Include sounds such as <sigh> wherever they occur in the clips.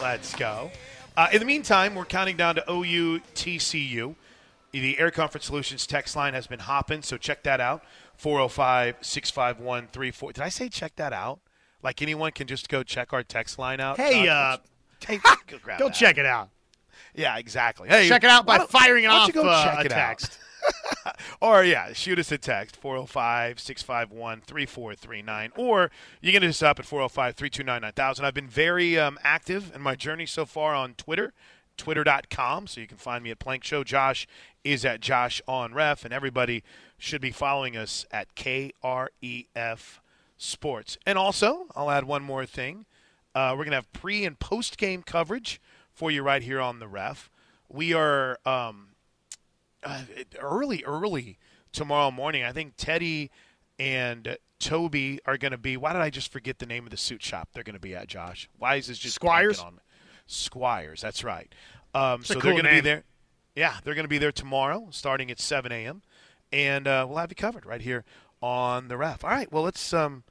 Let's go. Uh, in the meantime, we're counting down to OU TCU. The Air Comfort Solutions text line has been hopping, so check that out. 405 651 34. Did I say check that out? Like anyone can just go check our text line out? Hey, uh, hey, <laughs> go, grab go check it out. Yeah, exactly. Hey, Check it out by firing it why don't off you go uh, check a it out? <laughs> or yeah, shoot us a text 405-651-3439 or you can hit us up at 405-329-9000. I've been very um, active in my journey so far on Twitter, twitter.com, so you can find me at Plank Show. Josh is at Josh on Ref and everybody should be following us at KREF Sports. And also, I'll add one more thing. Uh, we're going to have pre and post game coverage for you right here on the Ref. We are um, uh, early, early tomorrow morning. I think Teddy and Toby are going to be. Why did I just forget the name of the suit shop they're going to be at, Josh? Why is this just Squires? On me? Squires, that's right. Um, so cool they're going to be there. Yeah, they're going to be there tomorrow, starting at 7 a.m. And uh, we'll have you covered right here on the ref. All right, well let's um,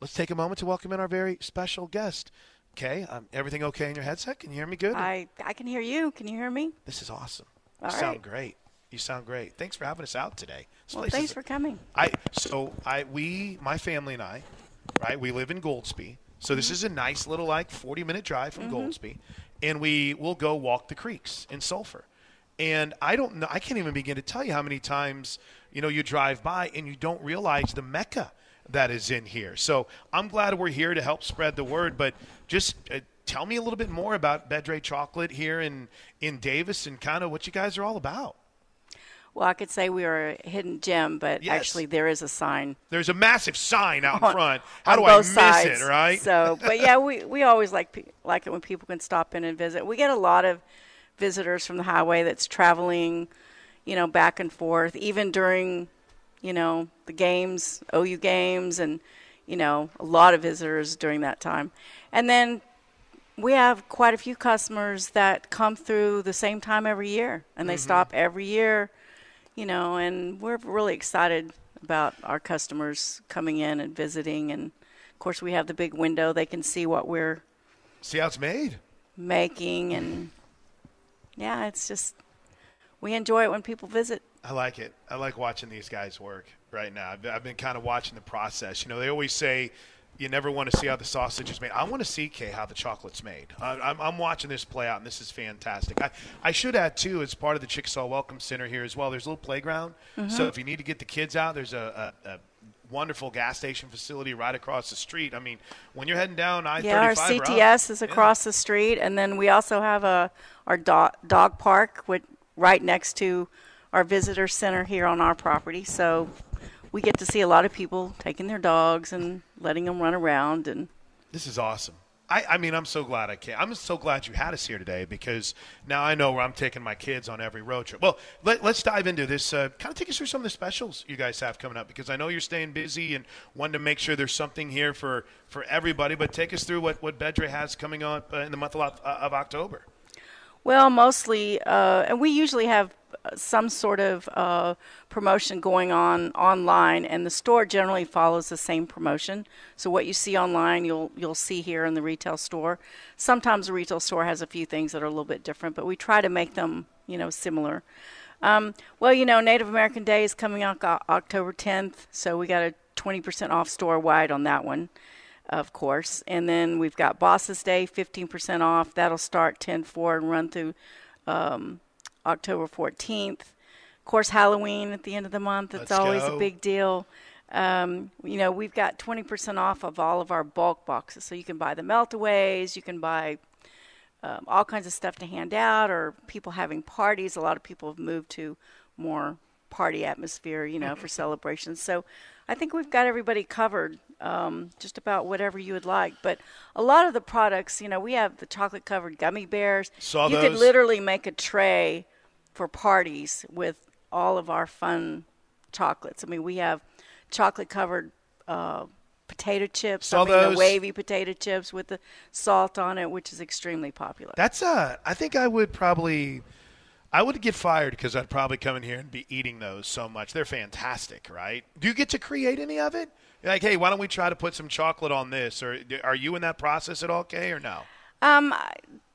let's take a moment to welcome in our very special guest. Okay, um, everything okay in your headset? Can you hear me good? I, I can hear you. Can you hear me? This is awesome. All you sound great. You sound great. Thanks for having us out today. This Well, thanks is- for coming. I so I we my family and I, right? We live in Goldsby, so Mm-hmm. this is a nice little like forty minute drive from Goldsby, and we will go walk the creeks in Sulphur. And I don't know. I can't even begin to tell you how many times you know you drive by and you don't realize the mecca that is in here. So I'm glad we're here to help spread the word. But just uh, tell me a little bit more about Bedre Chocolate here in in Davis and kind of what you guys are all about. Well, I could say we are a hidden gem, but Yes. actually there is a sign There's a massive sign out in front. <laughs> How do I miss sides. it? Right? So, <laughs> but yeah, we, we always like like it when people can stop in and visit. We get a lot of visitors from the highway that's traveling, you know, back and forth, even during, you know, the games, OU games, and you know, a lot of visitors during that time. And then we have quite a few customers that come through the same time every year, and they Mm-hmm. stop every year, you know, and we're really excited about our customers coming in and visiting. And of course, we have the big window; they can see what we're See how it's made. making, and yeah, it's just we enjoy it when people visit. I like it. I like watching these guys work right now. I've, I've been kind of watching the process. You know, they always say you never want to see how the sausage is made. I want to see, Kay, how the chocolate's made. I, I'm, I'm watching this play out, and this is fantastic. I, I should add, too, as part of the Chickasaw Welcome Center here as well, there's a little playground. Mm-hmm. So if you need to get the kids out, there's a, a, a wonderful gas station facility right across the street. I mean, when you're heading down I-35 Yeah, our CTS is Yeah. across the street, and then we also have a our dog, dog park with, right next to our visitor center here on our property. So we get to see a lot of people taking their dogs and letting them run around, and This is awesome. I, I mean, I'm so glad I came. I'm so glad you had us here today because now I know where I'm taking my kids on every road trip. Well, let, let's dive into this. Uh, kind of take us through some of the specials you guys have coming up because I know you're staying busy and wanting to make sure there's something here for, for everybody. But take us through what, what Bedre has coming up uh, in the month of, Oc- of October. Well, mostly, uh, and we usually have uh, some sort of uh, promotion going on online, and the store generally follows the same promotion. So what you see online, you'll you'll see here in the retail store. Sometimes the retail store has a few things that are a little bit different, but we try to make them, you know, similar. Um, well, you know, Native American Day is coming out O- October 10th, so we got a 20% off store wide on that one of course. And then we've got Bosses Day, 15% off. That'll start 10 4 and run through um, October 14th. Of course, Halloween at the end of the month, it's Let's always go. a big deal. Um, you know, we've got 20% off of all of our bulk boxes. So you can buy the meltaways, you can buy um, all kinds of stuff to hand out, or people having parties. A lot of people have moved to more party atmosphere, you know, for <laughs> celebrations. So I think we've got everybody covered, um, just about whatever you would like. But a lot of the products, you know, we have the chocolate covered gummy bears. Saw you could literally make a tray for parties with all of our fun chocolates. I mean, we have chocolate covered uh, potato chips. Saw I mean, those. the wavy potato chips with the salt on it, which is extremely popular. That's uh, I think I would probably, I would get fired because I'd probably come in here and be eating those so much. They're fantastic, right? Do you get to create any of it? You're like, hey, why don't we try to put some chocolate on this? Or are you in that process at all, Kay, or no? Um,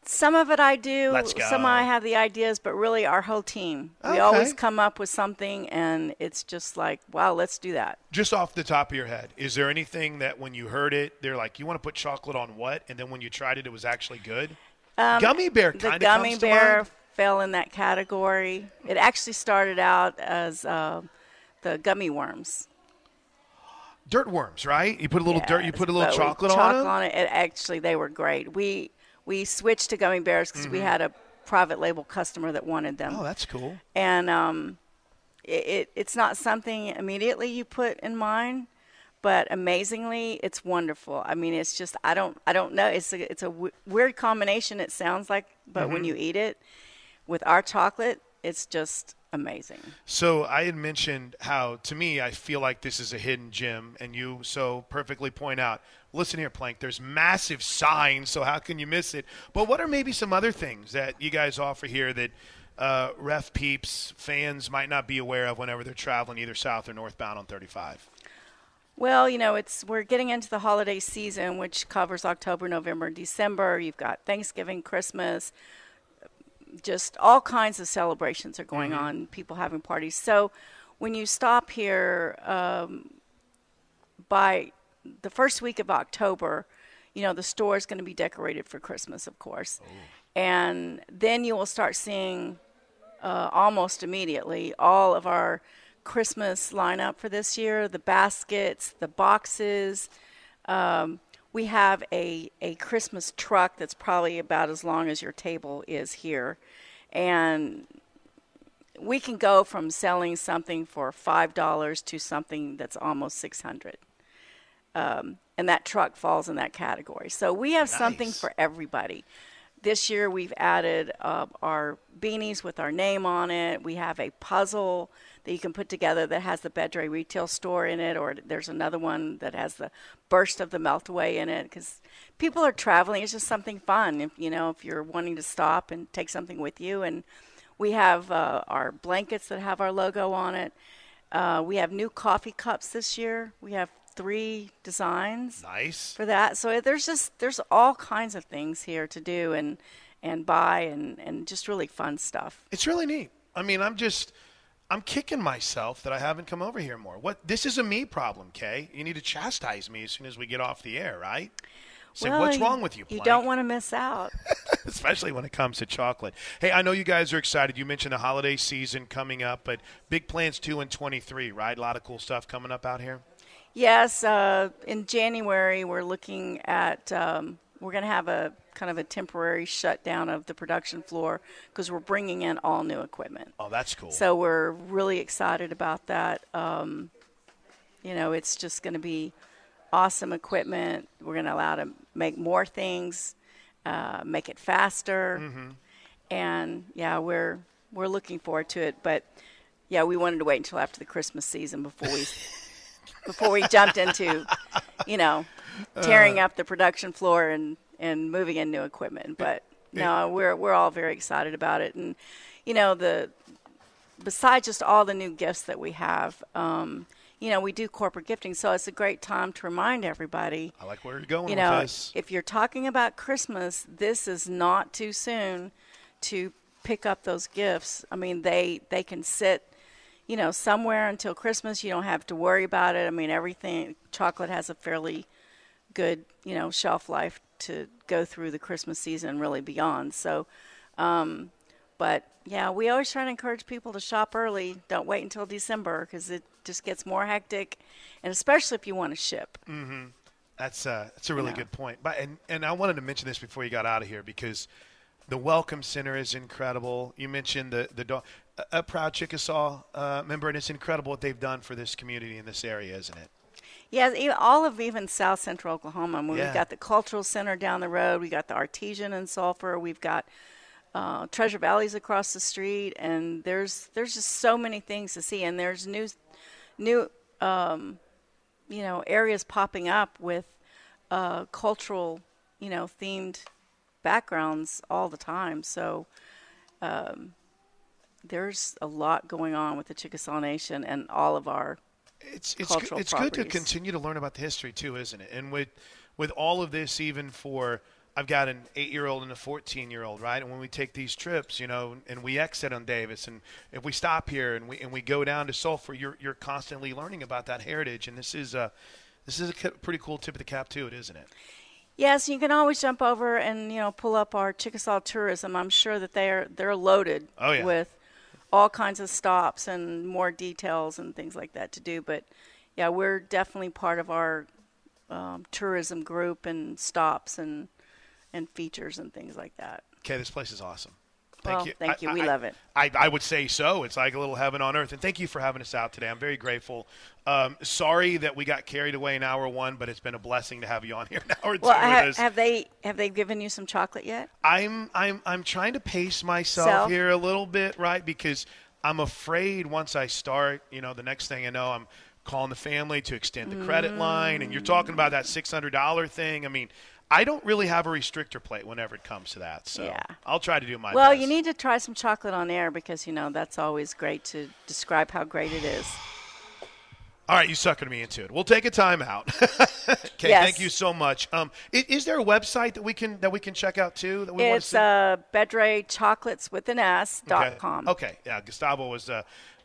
Some of it I do. Let's go. Some I have the ideas, but really our whole team. We always come up with something, and it's just like, wow, let's do that. Just off the top of your head, is there anything that when you heard it, they're like, you want to put chocolate on what? And then when you tried it, it was actually good? gummy bear Um, The kind of gummy bear fell in that category. It actually started out as uh, the gummy worms. Dirt worms, right? You put a little dirt, you put a little with chocolate, on it. chocolate on it. it. Actually, they were great. We we switched to gummy bears because we had a private label customer that wanted them, Mm-hmm. Oh, that's cool. and um, it, it it's not something immediately you put in mind. But amazingly, it's wonderful. I mean, it's just I don't I don't know. It's a it's a w- weird combination. It sounds like, but Mm-hmm. when you eat it with our chocolate, it's just amazing. So I had mentioned how, to me, I feel like this is a hidden gem, and you so perfectly point out. Listen here, Plank. There's massive signs, so how can you miss it? But what are maybe some other things that you guys offer here that uh, ref peeps fans might not be aware of whenever they're traveling either south or northbound on 35? Well, you know, it's we're getting into the holiday season, which covers October, November, December. You've got Thanksgiving, Christmas, just all kinds of celebrations are going on. People having parties. So, when you stop here um, by the first week of October, you know the store is going to be decorated for Christmas, of course, and then you will start seeing uh, almost immediately all of our Christmas lineup for this year the baskets, the boxes. Um, we have a, a Christmas truck that's probably about as long as your table is here. And we can go from selling something for $5 to something that's almost 600 um, and that truck falls in that category. So we have something for everybody. This year we've added uh, our beanies with our name on it. We have a puzzle that you can put together that has the Bedre retail store in it, or there's another one that has the burst of the meltaway in it. Because people are traveling, it's just something fun. If you know, if you're wanting to stop and take something with you, and we have uh, our blankets that have our logo on it. Uh, we have new coffee cups this year. We have three designs Nice. for that. So there's just there's all kinds of things here to do and and buy and and just really fun stuff. It's really neat. I mean, I'm just, I'm kicking myself that I haven't come over here more. What? This is a me problem, Kay. You need to chastise me as soon as we get off the air, right? Say, Well, what's wrong with you? You don't want to miss out. <laughs> especially when it comes to chocolate. Hey, I know you guys are excited. You mentioned the holiday season coming up, but big plans two and twenty three, right? A lot of cool stuff coming up out here. Yes, uh, in January we're looking at um, we're going to have a kind of a temporary shutdown of the production floor because we're bringing in all new equipment. Oh, that's cool. So we're really excited about that. Um, you know, it's just going to be awesome equipment. We're going to allow to make more things, uh, make it faster, and yeah, we're we're looking forward to it. But yeah, we wanted to wait until after the Christmas season before we <laughs> before we jumped into, <laughs> you know, tearing up the production floor and and moving in new equipment. But no, we're we're all very excited about it, and you know the besides just all the new gifts that we have, um, you know, we do corporate gifting, so it's a great time to remind everybody. I like where you're going You with know, if you're talking about Christmas, this is not too soon to pick up those gifts. I mean, they they can sit, you know, somewhere until Christmas. You don't have to worry about it. I mean, everything chocolate has a fairly good, you know, shelf life to go through the Christmas season and really beyond. So, um, but yeah, we always try to encourage people to shop early. Don't wait until December because it just gets more hectic, and especially if you want to ship. Mm-hmm. That's uh, that's a really know. good point. But and and I wanted to mention this before you got out of here because the welcome center is incredible. You mentioned the the dog, a, proud Chickasaw uh, member, and it's incredible what they've done for this community in this area, isn't it? Yeah, all of even South Central Oklahoma. I mean, Yeah. We've got the Cultural Center down the road. We got the Artesian in Sulphur. We've got uh, Treasure Valley's across the street, and there's there's just so many things to see. And there's new new um, you know areas popping up with uh, cultural you know themed backgrounds all the time. So. Um, there's a lot going on with the Chickasaw Nation and all of our it's it's cultural good, it's good to continue to learn about the history too, isn't it? And with with all of this, even for I've got an eight-year-old and a fourteen-year-old, right? And when we take these trips, you know, and we exit on Davis, and if we stop here and we and we go down to Sulphur, you're you're constantly learning about that heritage, and this is a this is a pretty cool tip of the cap too, it isn't it? Yes, you can always jump over and you know pull up our Chickasaw Tourism. I'm sure that they're they're loaded oh, yeah. with all kinds of stops and more details and things like that to do. But yeah, we're definitely part of our um, tourism group and stops and and features and things like that. Okay, this place is awesome. Thank well, you. Thank you. I, we I, love it. I, I would say so. It's like a little heaven on earth. And thank you for having us out today. I'm very grateful. Um, sorry that we got carried away in hour one, but it's been a blessing to have you on <laughs> here in hour well, two. Have, have they have they given you some chocolate yet? I'm I'm I'm trying to pace myself Self? here a little bit, right? Because I'm afraid once I start, you know, the next thing I know, I'm calling the family to extend the credit line, and you're talking about that six hundred dollar thing. I mean, I don't really have a restrictor plate whenever it comes to that, so Yeah. I'll try to do my Well, best. you need to try some chocolate on air because you know that's always great to describe how great it is. All right, you suckered me into it. We'll take a time out. <laughs> okay, Yes. thank you so much. Um, is, is there a website that we can that we can check out too? That we want to It's uh, Bedre Chocolates with an S dot okay. com. Okay, yeah, Gustavo was, uh,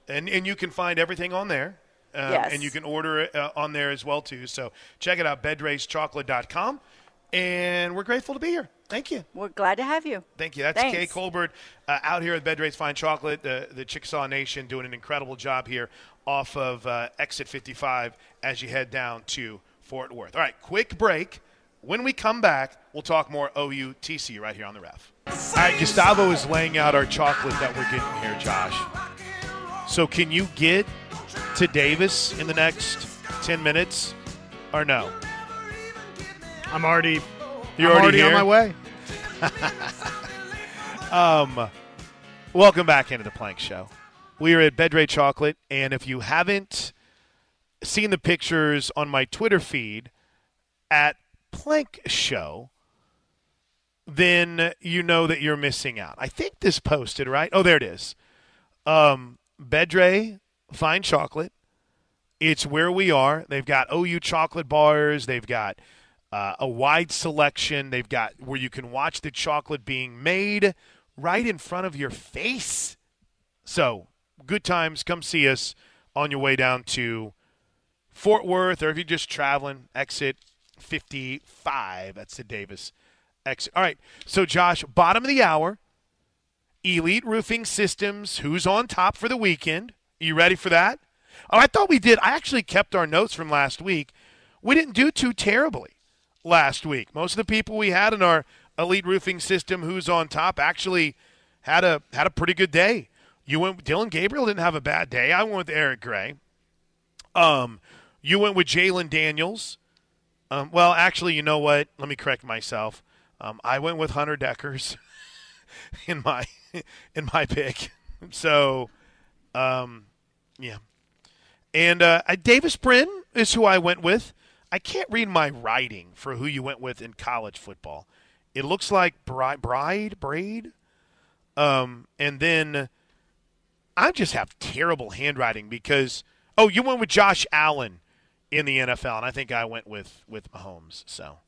and and you can find everything on there. Um, Yes. And you can order it uh, on there as well too. So check it out, bedracechocolate.com. And we're grateful to be here. Thank you. We're glad to have you. Thank you. That's Thanks. Kay Colbert uh, out here at Bed Bedrace Fine Chocolate, the, the Chickasaw Nation, doing an incredible job here off of uh, exit 55 as you head down to Fort Worth. All right, quick break. When we come back, we'll talk more OUTC right here on the ref. All right, Gustavo is laying out our chocolate that we're getting here, Josh. So can you get to Davis in the next 10 minutes or no? I'm already, You're I'm already, on here? my way. <laughs> Um, welcome back into the Plank Show. We are at Bedre Chocolate, and if you haven't seen the pictures on my Twitter feed at Plank Show, then you know that you're missing out. I think this posted right. Oh, there it is. Um, Bedre Fine Chocolate. It's where we are. They've got OU chocolate bars. They've got uh, a wide selection. They've got where you can watch the chocolate being made right in front of your face. So, good times. Come see us on your way down to Fort Worth, or if you're just traveling, exit 55. That's the Davis exit. All right. So, Josh, bottom of the hour. Elite Roofing Systems. Who's on top for the weekend? You ready for that? Oh, I thought we did. I actually kept our notes from last week. We didn't do too terribly last week. Most of the people we had in our Elite Roofing System, who's on top, actually had a had a pretty good day. You went. Dillon Gabriel didn't have a bad day. I went with Eric Gray. Um, you went with Jayden Daniels. Um, well, actually, you know what? Let me correct myself. Um, I went with Hunter Dekkers <laughs> in my <laughs> in my pick. <laughs> So, um, yeah. And uh, Davis Brin is who I went with. I can't read my writing for who you went with in college football. It looks like Bride, Bride, Braid. Um, and then I just have terrible handwriting because oh, you went with Josh Allen in the NFL, and I think I went with with Mahomes. So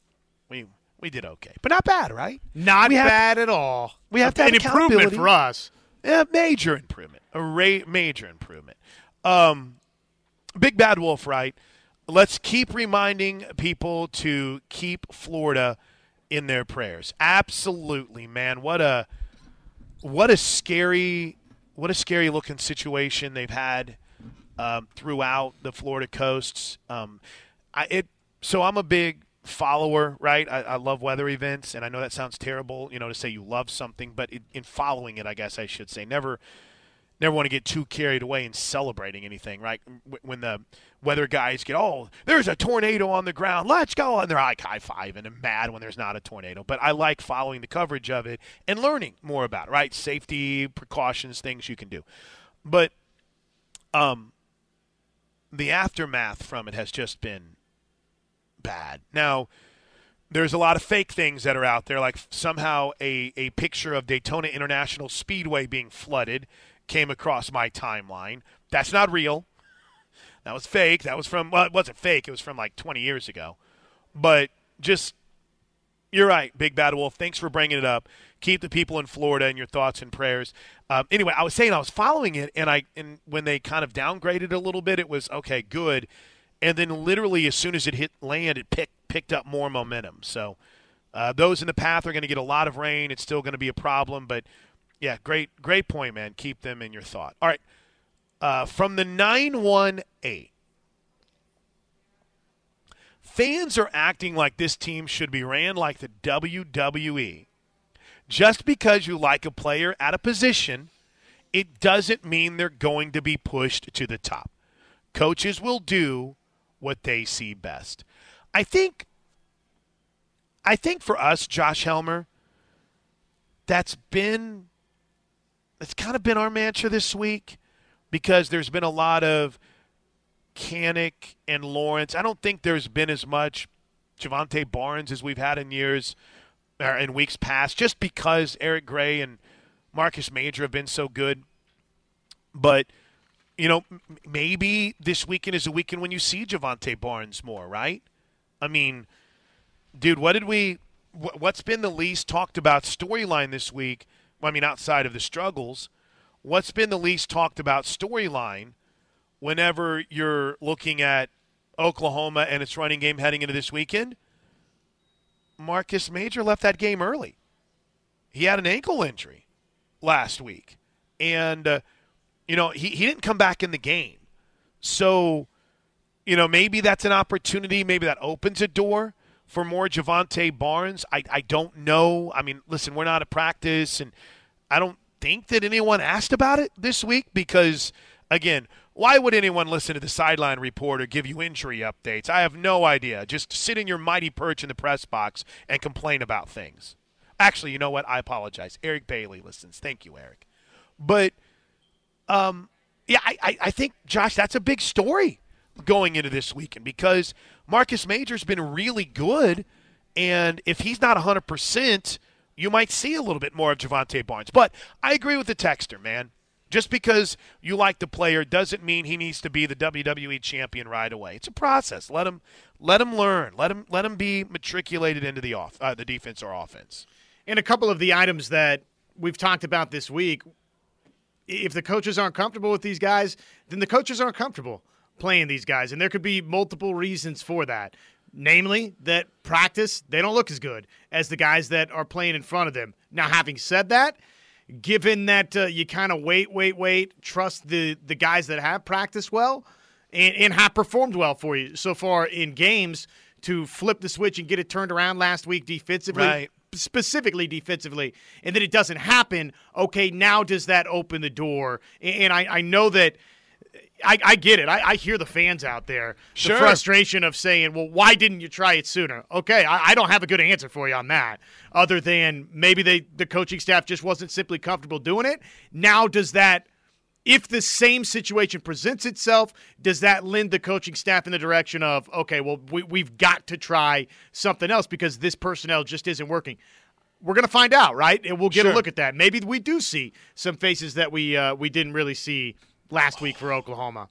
we we did okay, but not bad, right? Not have- bad at all. we have to have an improvement for us. Yeah, major improvement. A ra- major improvement. Um, Big Bad Wolf, right? Let's keep reminding people to keep Florida in their prayers. Absolutely, man. What a what a scary what a scary looking situation they've had um, throughout the Florida coasts. Um, I, it so I'm a big follower, right? I, I love weather events, and I know that sounds terrible, you know, to say you love something, but in, in following it, I guess I should say, never, never want to get too carried away in celebrating anything, right? When the weather guys get, oh, there's a tornado on the ground, let's go, and they're like high five and mad when there's not a tornado. But I like following the coverage of it and learning more about it, right? Safety precautions, things you can do, but um, the aftermath from it has just been bad. Now, there's a lot of fake things that are out there, like somehow a, a picture of Daytona International Speedway being flooded came across my timeline. That's not real. That was fake. That was from, well, it wasn't fake. It was from like 20 years ago. But just You're right, Big Bad Wolf. Thanks for bringing it up. Keep the people in Florida in your thoughts and prayers. Um, anyway, I was saying I was following it, and I and when they kind of downgraded a little bit, it was okay, good, and then literally as soon as it hit land, it picked picked up more momentum. So uh, those in the path are going to get a lot of rain. It's still going to be a problem, but yeah, great great point, man. Keep them in your thought. All right, uh, from the nine one eight. Fans are acting like this team should be ran like the WWE. Just because you like a player at a position, it doesn't mean they're going to be pushed to the top. Coaches will do what they see best. I think I think for us, Josh Helmer, that's been that's kind of been our mantra this week because there's been a lot of Kanak and Lawrence. I don't think there's been as much Jovantae Barnes as we've had in years or in weeks past, just because Eric Gray and Marcus Major have been so good. But you know, maybe this weekend is a weekend when you see Jovantae Barnes more, right? I mean, dude, what did we? What's been the least talked about storyline this week? I mean, outside of the struggles, what's been the least talked about storyline whenever you're looking at Oklahoma and its running game heading into this weekend, Marcus Major left that game early. He had an ankle injury last week. And, uh, you know, he, he didn't come back in the game. So, you know, maybe that's an opportunity. Maybe that opens a door for more Jovantae Barnes. I, I don't know. I mean, listen, we're not at practice, and I don't think that anyone asked about it this week because, again, why would anyone listen to the sideline report or give you injury updates? I have no idea. Just sit in your mighty perch in the press box and complain about things. Actually, you know what? I apologize. Eric Bailey listens. Thank you, Eric. But, um, yeah, I, I think, Josh, that's a big story going into this weekend because Marcus Major's been really good. And if he's not 100%, you might see a little bit more of Jovantae Barnes. But I agree with the texter, man. Just because you like the player doesn't mean he needs to be the WWE champion right away. It's a process. Let him let him learn. Let him let him be matriculated into the off uh, the defense or offense. And a couple of the items that we've talked about this week, if the coaches aren't comfortable with these guys, then the coaches aren't comfortable playing these guys, and there could be multiple reasons for that. Namely, that practice they don't look as good as the guys that are playing in front of them. Now, having said that given that uh, you kind of wait, wait, wait, trust the the guys that have practiced well and, and have performed well for you so far in games to flip the switch and get it turned around last week defensively. Right. Specifically defensively, and then it doesn't happen. Okay, now does that open the door? And I, I know that I, I, get it. I, I, hear the fans out there. Sure. The frustration of saying, well, why didn't you try it sooner? Okay, I, I, don't have a good answer for you on that, other than maybe they, the coaching staff just wasn't simply comfortable doing it. Now, does that, if the same situation presents itself, does that lend the coaching staff in the direction of, okay, well, we, we've got to try something else because this personnel just isn't working? We're going to find out, right? And we'll get sure. a look at that. Maybe we do see some faces that we uh, we didn't really see last week for Oklahoma.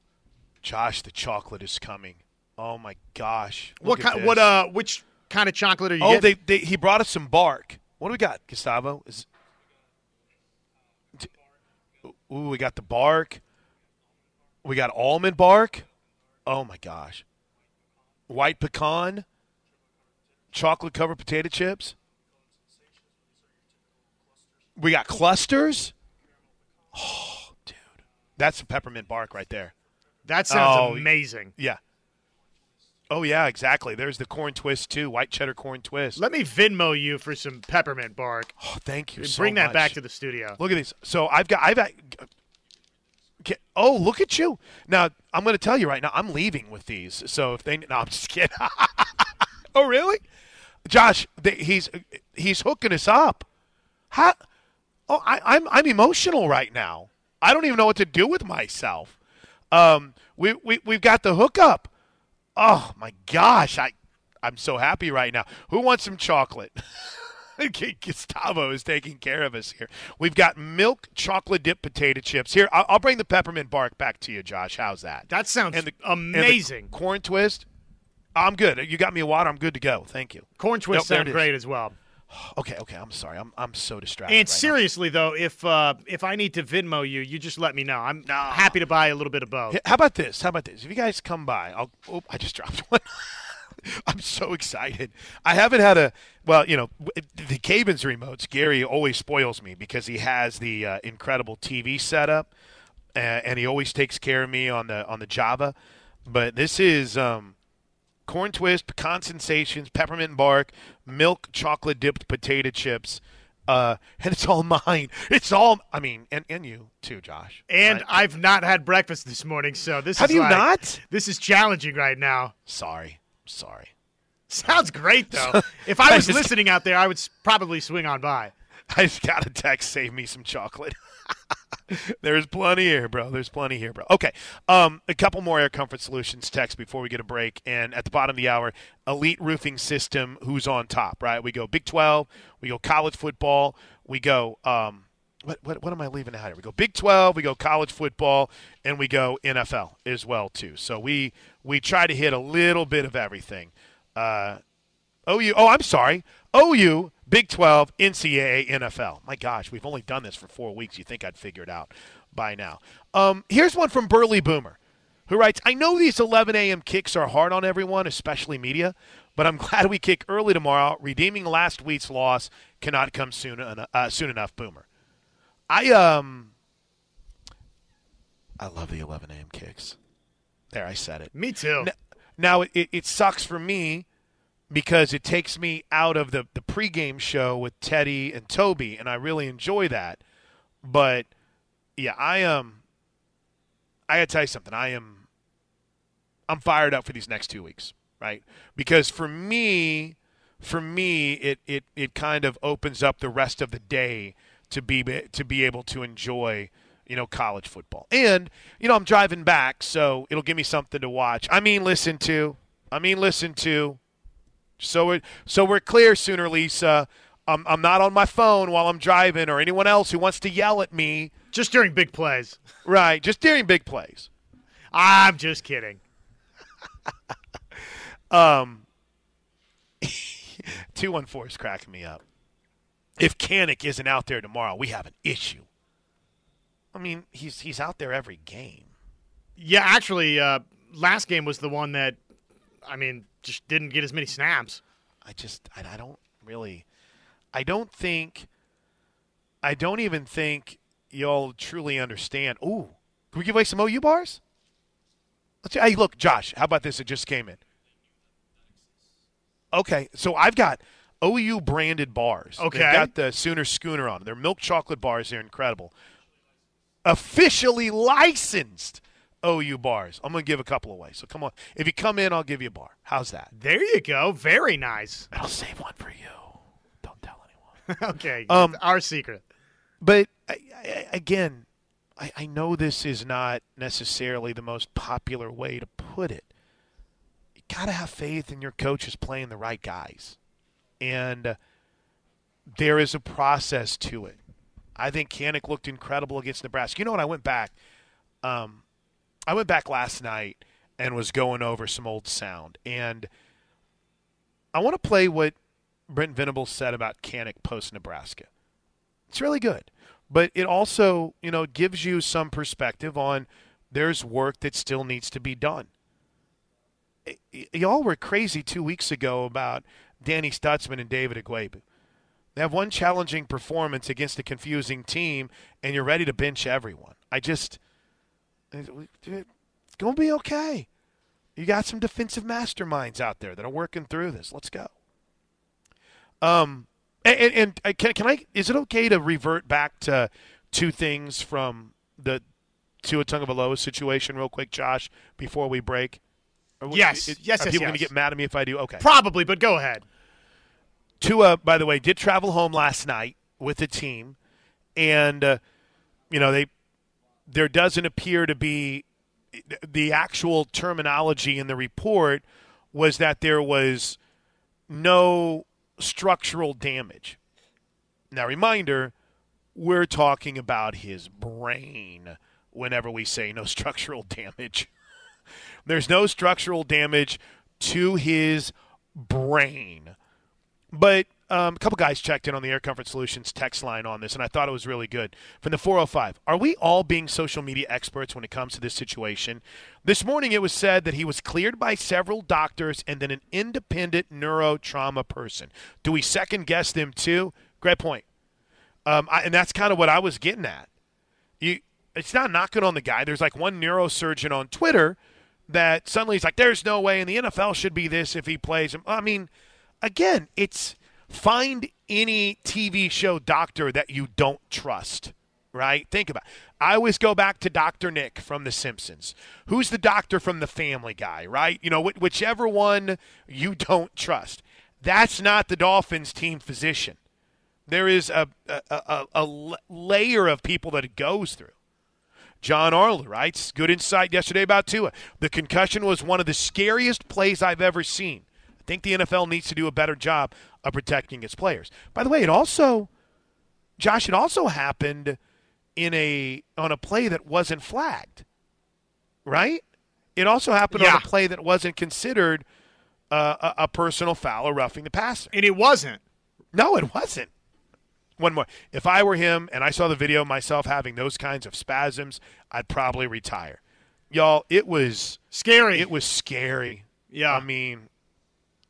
Josh, the chocolate is coming. Oh my gosh! Look what kind? What uh? Which kind of chocolate are you? Oh, getting? they, they he brought us some bark. What do we got, Gustavo? Is Ooh, we got the bark. We got almond bark. Oh my gosh! White pecan, chocolate covered potato chips. We got clusters. Oh. That's some peppermint bark right there. That sounds oh, amazing. Yeah. Oh yeah, exactly. There's the corn twist too, white cheddar corn twist. Let me Venmo you for some peppermint bark. Oh, thank you. So bring that much. back to the studio. Look at these. So I've got I've got. Oh, look at you! Now I'm going to tell you right now. I'm leaving with these. So if they, no, I'm just kidding. <laughs> oh, really? Josh, they, he's he's hooking us up. How? Oh, I, I'm I'm emotional right now. I don't even know what to do with myself. Um, we, we, we've got the hookup. Oh, my gosh. I, I'm so happy right now. Who wants some chocolate? <laughs> Gustavo is taking care of us here. We've got milk chocolate dip potato chips. Here, I'll, I'll, bring the peppermint bark back to you, Josh. How's that? That sounds and the, amazing. And the corn twist. I'm good. You got me a water. I'm good to go. Thank you. Corn twist Nope, sound great as well. Okay, okay. I'm sorry. I'm I'm so distracted. And right now. seriously though, if uh, if I need to Venmo you, you just let me know. I'm No. happy to buy a little bit of both. How about this? How about this? If you guys come by, I'll. Oh, I just dropped one. <laughs> I'm so excited. I haven't had a. Well, you know, the Cavens remotes. Gary always spoils me because he has the uh, incredible TV setup, uh, and he always takes care of me on the on the Java. But this is um, corn twist, pecan sensations, peppermint bark, milk chocolate dipped potato chips. Uh, <laughs> and it's all mine. It's all. I mean, and, and you too, Josh. And right? I've not had breakfast this morning, so this have is you like- not? This is challenging right now. Sorry, sorry. Sounds great though. <laughs> if I I was just- listening out there, I would probably swing on by. I just got a text. Save me some chocolate. <laughs> <laughs> There's plenty here, bro. There's plenty here, bro. Okay, um, a couple more Air Comfort Solutions text before we get a break. And at the bottom of the hour, Elite Roofing System, who's on top, right? We go Big 12, we go college football, we go. Um, what, what, what am I leaving out here? We go Big 12, we go college football, and we go NFL as well too. So we we try to hit a little bit of everything. Uh, OU. Oh, I'm sorry. OU, Big 12, NCAA, NFL. My gosh, we've only done this for four weeks. You think I'd figure it out by now? Um, here's one from Burley Boomer, who writes I know these 11 a.m. kicks are hard on everyone, especially media, but I'm <laughs> glad we kick early tomorrow. Redeeming last week's loss cannot come soon, en- uh, soon enough, Boomer. I, um, I love the 11 a.m. kicks. There, I said it. Me too. Now it, it, it sucks for me because it takes me out of the, the pregame show with Teddy and Toby, and I really enjoy that. But yeah, I um I gotta tell you something. I am I'm fired up for these next two weeks, right? Because for me, for me, it it, it kind of opens up the rest of the day to be to be able to enjoy you know college football and you know i'm driving back so it'll give me something to watch i mean listen to i mean listen to so we're, so we're clear sooner lisa. I'm, I'm not on my phone while i'm driving or anyone else who wants to yell at me. Just during big plays. right just during big plays. I'm just kidding. <laughs> um <laughs> 214 is cracking me up. If Kanak isn't out there tomorrow we have an issue. I mean he's he's out there every game. Yeah, actually, uh, last game was the one that, I mean, just didn't get as many snaps. I just I, I don't really I don't think I don't even think y'all truly understand. Ooh, can we give away some OU bars? Let's hey look, Josh, how about this? It just came in. Okay, so I've got OU branded bars. Okay. They've got the Sooner Schooner on. them. They're milk chocolate bars. They're incredible. Officially licensed OU bars. I'm gonna give a couple away. So come on. If you come in, I'll give you a bar. How's that? There you go. Very nice. I'll save one for you. Don't tell anyone. <laughs> okay. Um, our secret. But I, I, again, I, I know this is not necessarily the most popular way to put it. You got to have faith in your coaches playing the right guys. And uh, there is a process to it. I think Kanak looked incredible against Nebraska. You know what? I went back. Um, I went back last night and was going over some old sound. And I want to play what Brent Venables said about Kanak post Nebraska. It's really good. But it also, you know, gives you some perspective on there's work that still needs to be done. Y- Y'all were crazy two weeks ago about Danny Stutsman and David Ugwoegbu. They have one challenging performance against a confusing team, and you're ready to bench everyone. I just, it's going to be okay. You got some defensive masterminds out there that are working through this. Let's go. Um, and, and, and uh, can, can I? Is it okay to revert back to two things from the Tua Tagovailoa situation real quick, Josh, before we break? Or, Yes. it- Yes, Are yes, people going to get mad at me if I do? Okay. Probably, but go ahead. Tua, by the way, did travel home last night with the team, and uh, you know they there doesn't appear to be the actual terminology in the report was that there was no structural damage. Now, reminder, we're talking about his brain whenever we say no <laughs> structural damage. There's no structural damage to his brain. But um, a couple guys checked in on the Air Comfort Solutions text line on this, and I thought it was really good. From the 405, are we all being social media experts when it comes to this situation? This morning it was said that he was cleared by several doctors and then an independent neurotrauma person. Do we second guess them too? Great point. Um, I, and that's kind of what I was getting at. You, it's not knocking on the guy. There's like one neurosurgeon on Twitter that suddenly he's like, "There's no way, and the NFL should be this if he plays." him. I mean, again, it's find any TV show doctor that you don't trust. Right? Think about. It. I always go back to Doctor Nick from The Simpsons. Who's the doctor from The Family Guy? Right? You know, wh- whichever one you don't trust. That's not the Dolphins' team physician. There is a, a, a, a layer of people that it goes through. John Arler writes, good insight yesterday about Tua. The concussion was one of the scariest plays I've ever seen. I think the NFL needs to do a better job of protecting its players. By the way, it also, Josh, it also happened in a on a play that wasn't flagged, right? It also happened yeah. on a play that wasn't considered uh, a, a personal foul or roughing the passer, and it wasn't. No, it wasn't one more. If I were him and I saw the video myself having those kinds of spasms, I'd probably retire. Y'all, it was scary. It was scary. Yeah. I mean,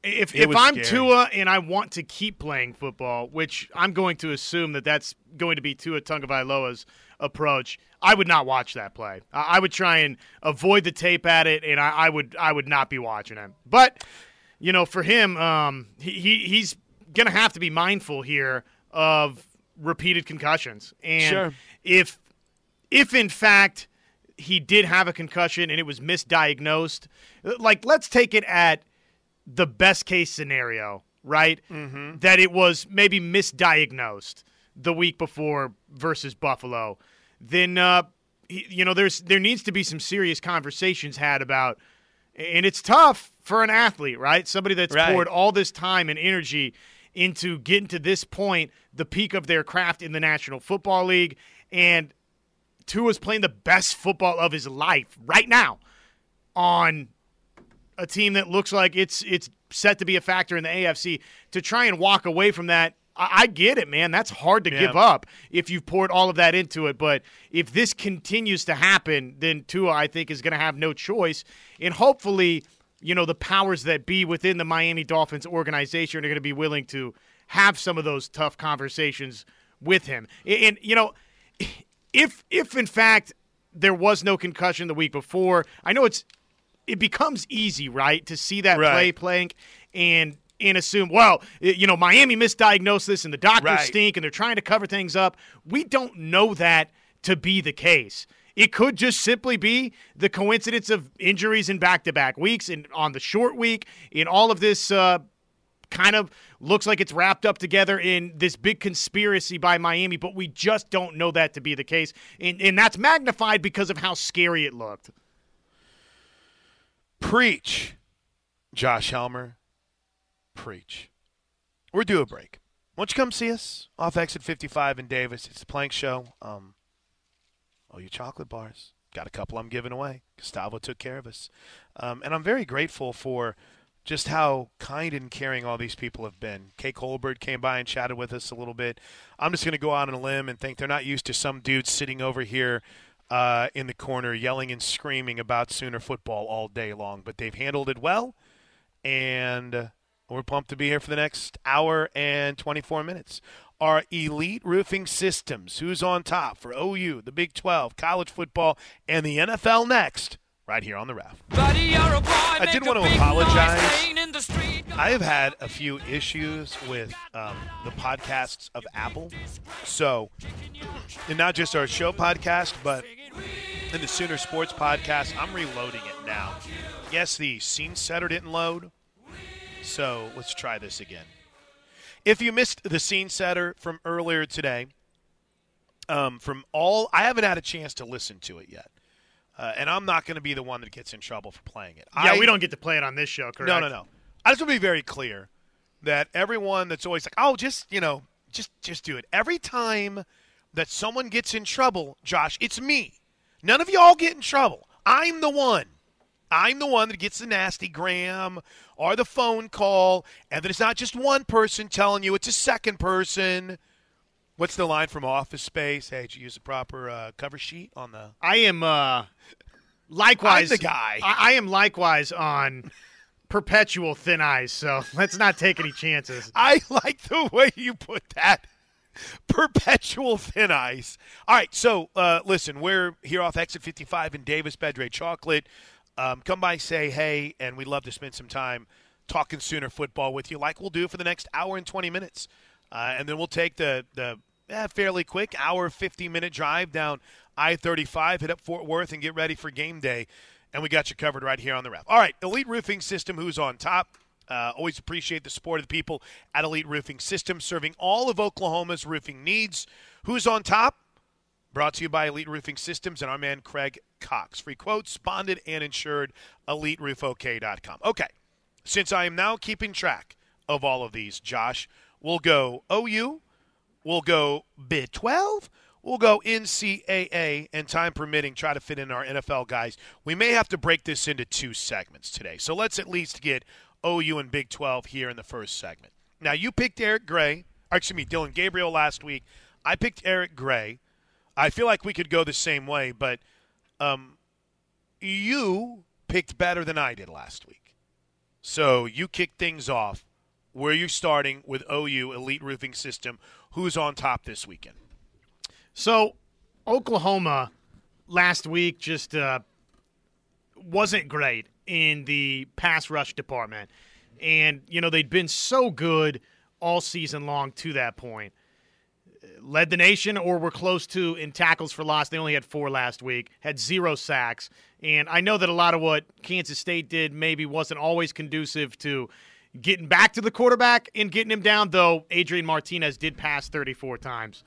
if if I'm scary. Tua and I want to keep playing football, which I'm going to assume that that's going to be Tua Tagovailoa's approach, I would not watch that play. I would try and avoid the tape at it, and I, I would I would not be watching him. But you know, for him, um, he, he he's gonna have to be mindful here of repeated concussions. And sure. if if in fact he did have a concussion and it was misdiagnosed, like let's take it at the best case scenario, right? Mm-hmm. That it was maybe misdiagnosed the week before versus Buffalo. Then uh, you know there's there needs to be some serious conversations had about and it's tough for an athlete, right? Somebody that's right. poured all this time and energy into getting to this point, the peak of their craft in the National Football League. And Tua's playing the best football of his life right now on a team that looks like it's it's set to be a factor in the AFC. To try and walk away from that, I, I get it, man. That's hard to yeah. give up if you've poured all of that into it. But if this continues to happen, then Tua, I think, is going to have no choice. And hopefully – you know, the powers that be within the Miami Dolphins organization are going to be willing to have some of those tough conversations with him. And, you know, if if in fact there was no concussion the week before, I know it's it becomes easy, right, to see that right. play playing and and assume, well, you know, Miami misdiagnosed this and the doctors right. stink and they're trying to cover things up. We don't know that to be the case. It could just simply be the coincidence of injuries in back to back weeks and on the short week, in all of this uh, kind of looks like it's wrapped up together in this big conspiracy by Miami, but we just don't know that to be the case. And, and that's magnified because of how scary it looked. Preach, Josh Helmer. Preach. We're due a break. Why don't you come see us off exit 55 in Davis? It's the Plank Show. Um, Oh, your chocolate bars. Got a couple I'm giving away. Gustavo took care of us. Um, and I'm very grateful for just how kind and caring all these people have been. Kay Colbert came by and chatted with us a little bit. I'm just going to go out on a limb and think they're not used to some dude sitting over here uh, in the corner yelling and screaming about Sooner football all day long. But they've handled it well, and we're pumped to be here for the next hour and 24 minutes Our Elite Roofing Systems. Who's on top for OU, the Big 12, college football, and the NFL next? Right here on the ref. I did want to apologize. I have had a few issues with um, the podcasts of Apple. So, and not just our show podcast, but in the Sooner Sports podcast, I'm reloading it now. Yes, the scene setter didn't load. So let's try this again. If you missed the scene setter from earlier today, um, from all, I haven't had a chance to listen to it yet. Uh, and I'm not going to be the one that gets in trouble for playing it. Yeah, I, we don't get to play it on this show, correct? No, no, no. I just want to be very clear that everyone that's always like, oh, just, you know, just, just do it. Every time that someone gets in trouble, Josh, it's me. None of y'all get in trouble. I'm the one I'm the one that gets the nasty gram or the phone call, and then it's not just one person telling you; it's a second person. What's the line from Office Space? Hey, did you use the proper uh, cover sheet on the? I am uh, likewise I'm the guy. I, I am likewise on perpetual thin ice. So <laughs> let's not take any chances. I like the way you put that. <laughs> Perpetual thin ice. All right, so uh, listen, we're here off exit 55 in Davis, Bedre Chocolate. Um, come by, say hey, and we'd love to spend some time talking Sooner football with you, like we'll do for the next hour and 20 minutes. Uh, and then we'll take the, the eh, fairly quick hour, 50 minute drive down I 35, hit up Fort Worth, and get ready for game day. And we got you covered right here on the ref. All right, Elite Roofing System, who's on top? Uh, always appreciate the support of the people at Elite Roofing Systems, serving all of Oklahoma's roofing needs. Who's on top? Brought to you by Elite Roofing Systems and our man Craig Cox. Free quotes, bonded and insured, eliteroofok.com. Okay, since I am now keeping track of all of these, Josh, we'll go OU, we'll go Big 12, we'll go NCAA, and time permitting, try to fit in our NFL guys. We may have to break this into two segments today. So let's at least get OU and Big 12 here in the first segment. Now, you picked Eric Gray, excuse me, Dillon Gabriel last week. I picked Eric Gray. I feel like we could go the same way, but um, you picked better than I did last week. So you kicked things off. Where are you starting with OU Elite Roofing System? Who's on top this weekend? So Oklahoma last week just uh, wasn't great in the pass rush department. And, you know, they'd been so good all season long to that point. Led the nation or were close to in tackles for loss. They only had four last week, had zero sacks. And I know that a lot of what Kansas State did maybe wasn't always conducive to getting back to the quarterback and getting him down, though Adrian Martinez did pass 34 times.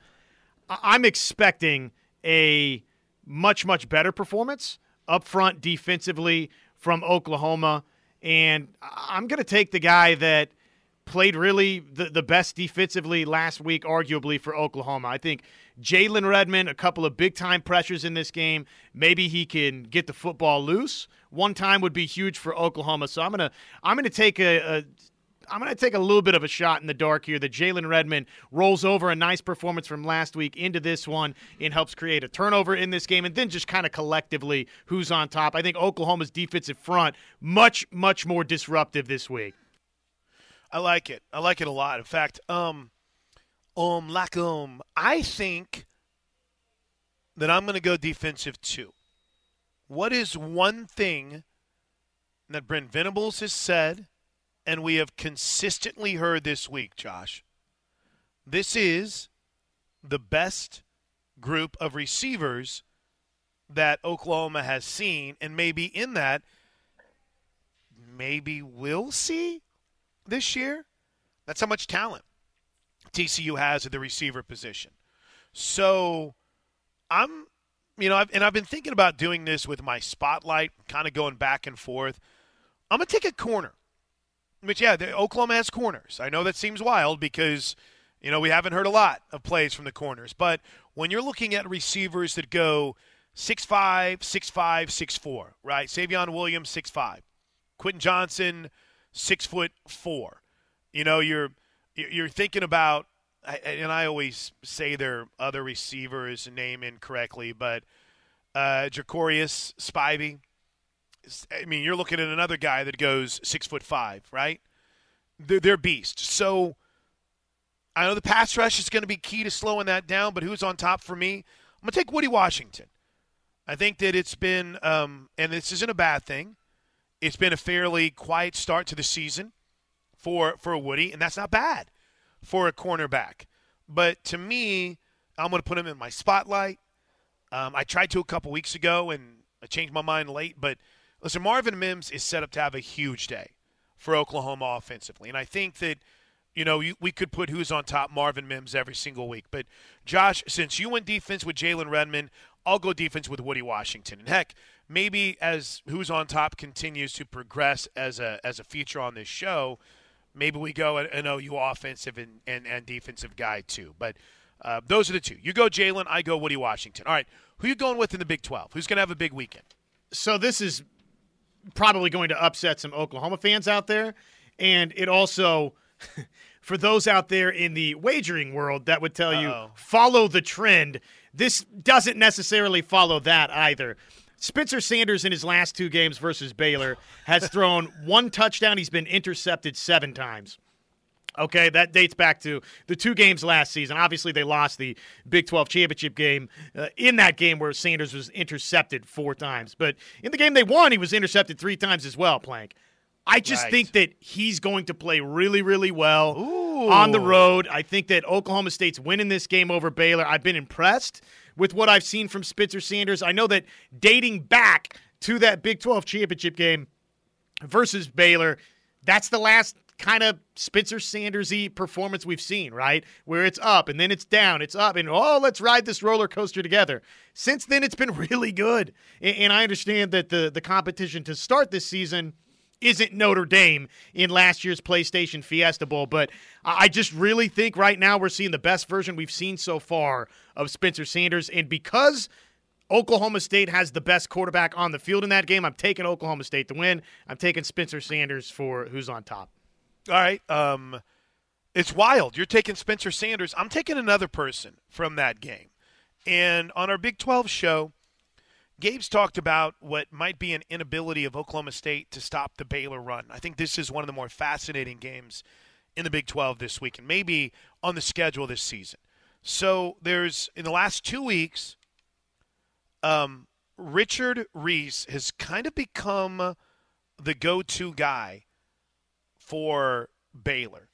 I'm expecting a much, much better performance up front defensively from Oklahoma. And I'm going to take the guy that played really the, the best defensively last week, arguably, for Oklahoma. I think Jalen Redmond, a couple of big time pressures in this game. Maybe he can get the football loose. One time would be huge for Oklahoma. So I'm gonna I'm gonna take a, a I'm going to take a little bit of a shot in the dark here that Jalen Redmond rolls over a nice performance from last week into this one and helps create a turnover in this game. And then just kind of collectively, who's on top. I think Oklahoma's defensive front, much, much more disruptive this week. I like it. I like it a lot. In fact, um, um, like, um, I think that I'm going to go defensive too. What is one thing that Brent Venables has said – and we have consistently heard this week, Josh. This is the best group of receivers that Oklahoma has seen, and maybe in that, maybe we'll see this year. That's how much talent TCU has at the receiver position. So I'm, you know, I've, and I've been thinking about doing this with my spotlight, kind of going back and forth. I'm going to take a corner but yeah, the, Oklahoma has corners. I know that seems wild because you know we haven't heard a lot of plays from the corners, but when you're looking at receivers that go six five, six five, six four, right? Savion Williams six five, Quentin Johnston six foot four. You know, you're you're thinking about, and I always say their other receivers name incorrectly, but uh, Jacorius Spivey I mean, you're looking at another guy that goes six foot five, right? They're, they're beasts. So I know the pass rush is going to be key to slowing that down, but who's on top for me? I'm going to take Woody Washington. I think that it's been, um, and this isn't a bad thing. It's been a fairly quiet start to the season for for Woody, and that's not bad for a cornerback. But to me, I'm going to put him in my spotlight. Um, I tried to a couple weeks ago, and I changed my mind late, but – Listen, Marvin Mims is set up to have a huge day for Oklahoma offensively. And I think that, you know, we could put who's on top Marvin Mims every single week. But, Josh, since you went defense with Jalen Redmond, I'll go defense with Woody Washington. And heck, maybe as who's on top continues to progress as a as a feature on this show, maybe we go an OU offensive and, and, and defensive guy too. But uh, those are the two. You go Jalen, I go Woody Washington. All right, who you going with in the Big 12? Who's going to have a big weekend? So this is probably going to upset some Oklahoma fans out there. And it also, <laughs> for those out there in the wagering world, that would tell Uh-oh. you follow the trend. This doesn't necessarily follow that either. Spencer Sanders in his last two games versus Baylor has thrown one touchdown. He's been intercepted seven times. Okay, that dates back to the two games last season. Obviously, they lost the Big 12 championship game uh, in that game where Sanders was intercepted four times. But in the game they won, he was intercepted three times as well, Plank. I just Right. think that he's going to play really, really well on the road. I think that Oklahoma State's winning this game over Baylor. I've been impressed with what I've seen from Spencer Sanders. I know that dating back to that Big 12 championship game, versus Baylor, that's the last kind of Spencer Sandersy performance we've seen, right? Where it's up and then it's down, it's up, and oh, let's ride this roller coaster together. Since then, it's been <laughs> really good, and, I understand that the the competition to start this season isn't Notre Dame in last year's PlayStation Fiesta Bowl, but I just really think right now we're seeing the best version we've seen so far of Spencer Sanders, and because Oklahoma State has the best quarterback on the field in that game. I'm taking Oklahoma State to win. I'm taking Spencer Sanders for who's on top. All right. Um, it's wild. You're taking Spencer Sanders. I'm taking another person from that game. And on our Big 12 show, Gabe's talked about what might be an inability of Oklahoma State to stop the Baylor run. I think this is one of the more fascinating games in the Big 12 this week and maybe on the schedule this season. So there's, in the last two weeks, um, Richard Reese has kind of become the go to guy for Baylor.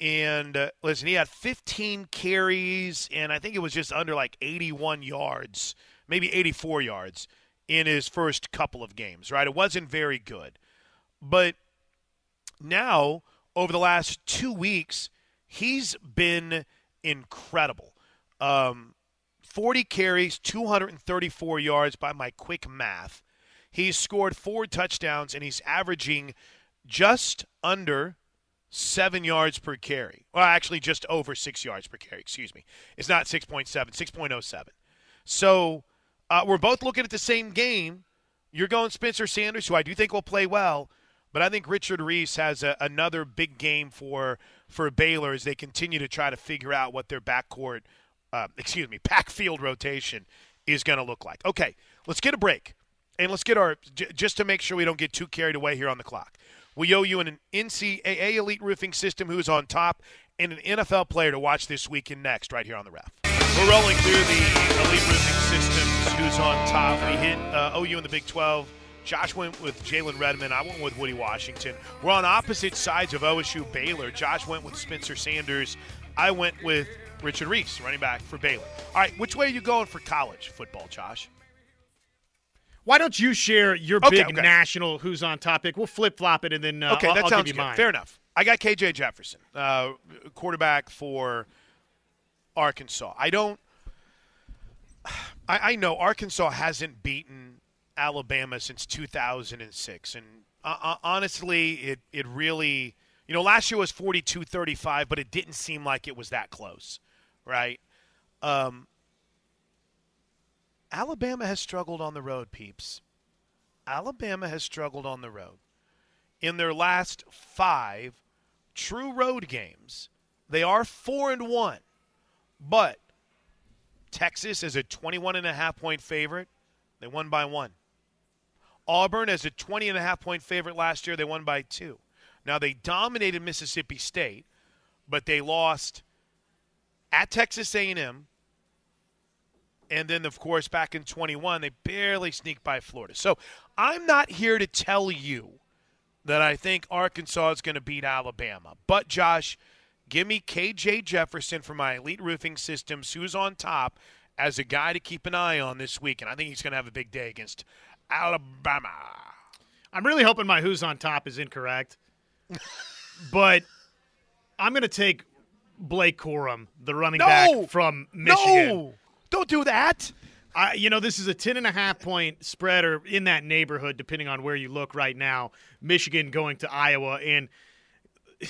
And uh, listen, he had 15 carries, and I think it was just under like 81 yards, maybe 84 yards in his first couple of games, right? It wasn't very good. But now, over the last two weeks, he's been incredible. Um, 40 carries, 234 yards by my quick math. He's scored four touchdowns, and he's averaging just under seven yards per carry. Well, actually, just over six yards per carry. Excuse me. It's not 6.7, 6.07. So uh, we're both looking at the same game. You're going Spencer Sanders, who I do think will play well, but I think Richard Reese has a, another big game for for Baylor as they continue to try to figure out what their backcourt, uh, excuse me, backfield rotation is going to look like. Okay, let's get a break, and let's get our j- just to make sure we don't get too carried away here on the clock. We owe you an NCAA elite roofing system who's on top, and an NFL player to watch this weekend next, right here on the ref. We're rolling through the elite roofing systems. Who's on top? We hit uh, OU in the Big 12. Josh went with Jalen Redmond. I went with Woody Washington. We're on opposite sides of OSU Baylor. Josh went with Spencer Sanders. I went with Richard Reese, running back for Baylor. All right, which way are you going for college football, Josh? Why don't you share your Okay, big okay. national who's on topic? We'll flip flop it and then uh, Okay, I'll, that I'll sounds give good. mine. Fair enough. I got KJ Jefferson, uh, quarterback for Arkansas. I don't. I, I know Arkansas hasn't beaten Alabama since 2006, and uh, uh, honestly, it it really, you know, last year was 42-35, but it didn't seem like it was that close, right? Um, Alabama has struggled on the road, peeps. Alabama has struggled on the road in their last five true road games. They are four and one, but Texas is a 21 and a half point favorite. They won by one. Auburn as a 20 and a half point favorite last year. They won by two. Now they dominated Mississippi State, but they lost at Texas A&M. And then, of course, back in 21, they barely sneaked by Florida. So I'm not here to tell you that I think Arkansas is going to beat Alabama. But, Josh, give me KJ Jefferson for my Elite Roofing Systems, who's on top, as a guy to keep an eye on this week. And I think he's going to have a big day against Alabama. I'm really hoping my who's on top is incorrect, <laughs> but I'm going to take Blake Corum, the running No! back from Michigan. No! Don't do that. I, you know, this is a 10 and a half point spread or in that neighborhood, depending on where you look right now. Michigan going to Iowa. And,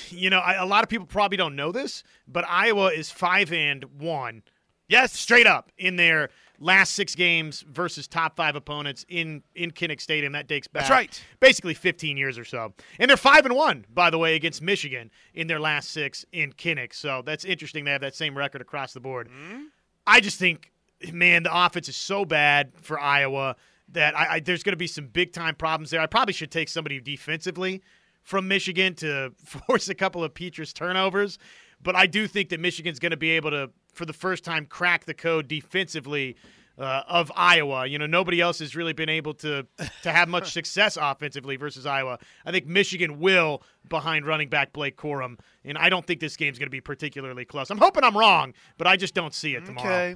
you know, I, a lot of people probably don't know this, but Iowa is 5 and 1 Yes. straight up in their last six games versus top five opponents in in Kinnick Stadium. That dates back That's right. basically 15 years or so. And they're five and one, by the way, against Michigan in their last six in Kinnick. So that's interesting. They have that same record across the board. Mm-hmm. I just think, man, the offense is so bad for Iowa that I, I, there's going to be some big time problems there. I probably should take somebody defensively from Michigan to <laughs> force a couple of Petras turnovers. But I do think that Michigan's going to be able to, for the first time, crack the code defensively uh, of Iowa. You know, nobody else has really been able to to have much <laughs> success offensively versus Iowa. I think Michigan will behind running back Blake Corum, and I don't think this game's going to be particularly close. I'm hoping I'm wrong, but I just don't see it tomorrow. Okay.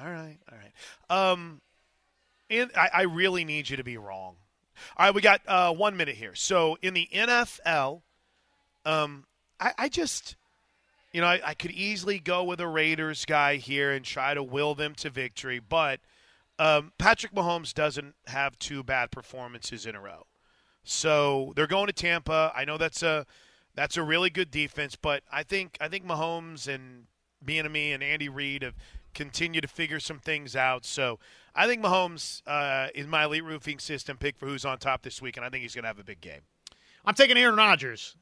All right. All right. Um, and I, I really need you to be wrong. All right, we got uh, one minute here. So in the NFL, um, I, I just, you know, I, I could easily go with a Raiders guy here and try to will them to victory, but um, Patrick Mahomes doesn't have two bad performances in a row. So they're going to Tampa. I know that's a that's a really good defense, but I think I think Mahomes and Bieniemy and Andy Reid have continued to figure some things out. So I think Mahomes uh, is my elite roofing system pick for who's on top this week, and I think he's going to have a big game. I'm taking Aaron Rodgers.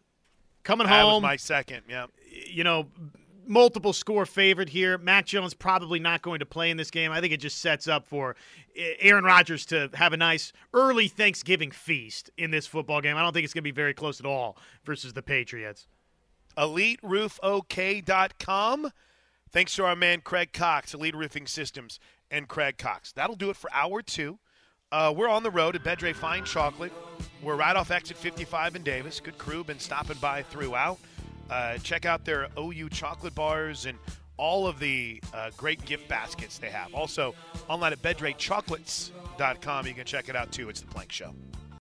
Coming That was home, my second. Yeah. you know, multiple score favorite here. Mac Jones probably not going to play in this game. I think it just sets up for Aaron Rodgers to have a nice early Thanksgiving feast in this football game. I don't think it's going to be very close at all versus the Patriots. EliteRoofOK.com. Thanks to our man Craig Cox, Elite Roofing Systems, and Craig Cox. That'll do it for hour two. Uh, we're on the road at Bedre Fine Chocolate. We're right off exit 55 in Davis. Good crew, been stopping by throughout. Uh, check out their OU chocolate bars and all of the uh, great gift baskets they have. Also, online at bedrechocolates.com. You can check it out too. It's the Plank Show.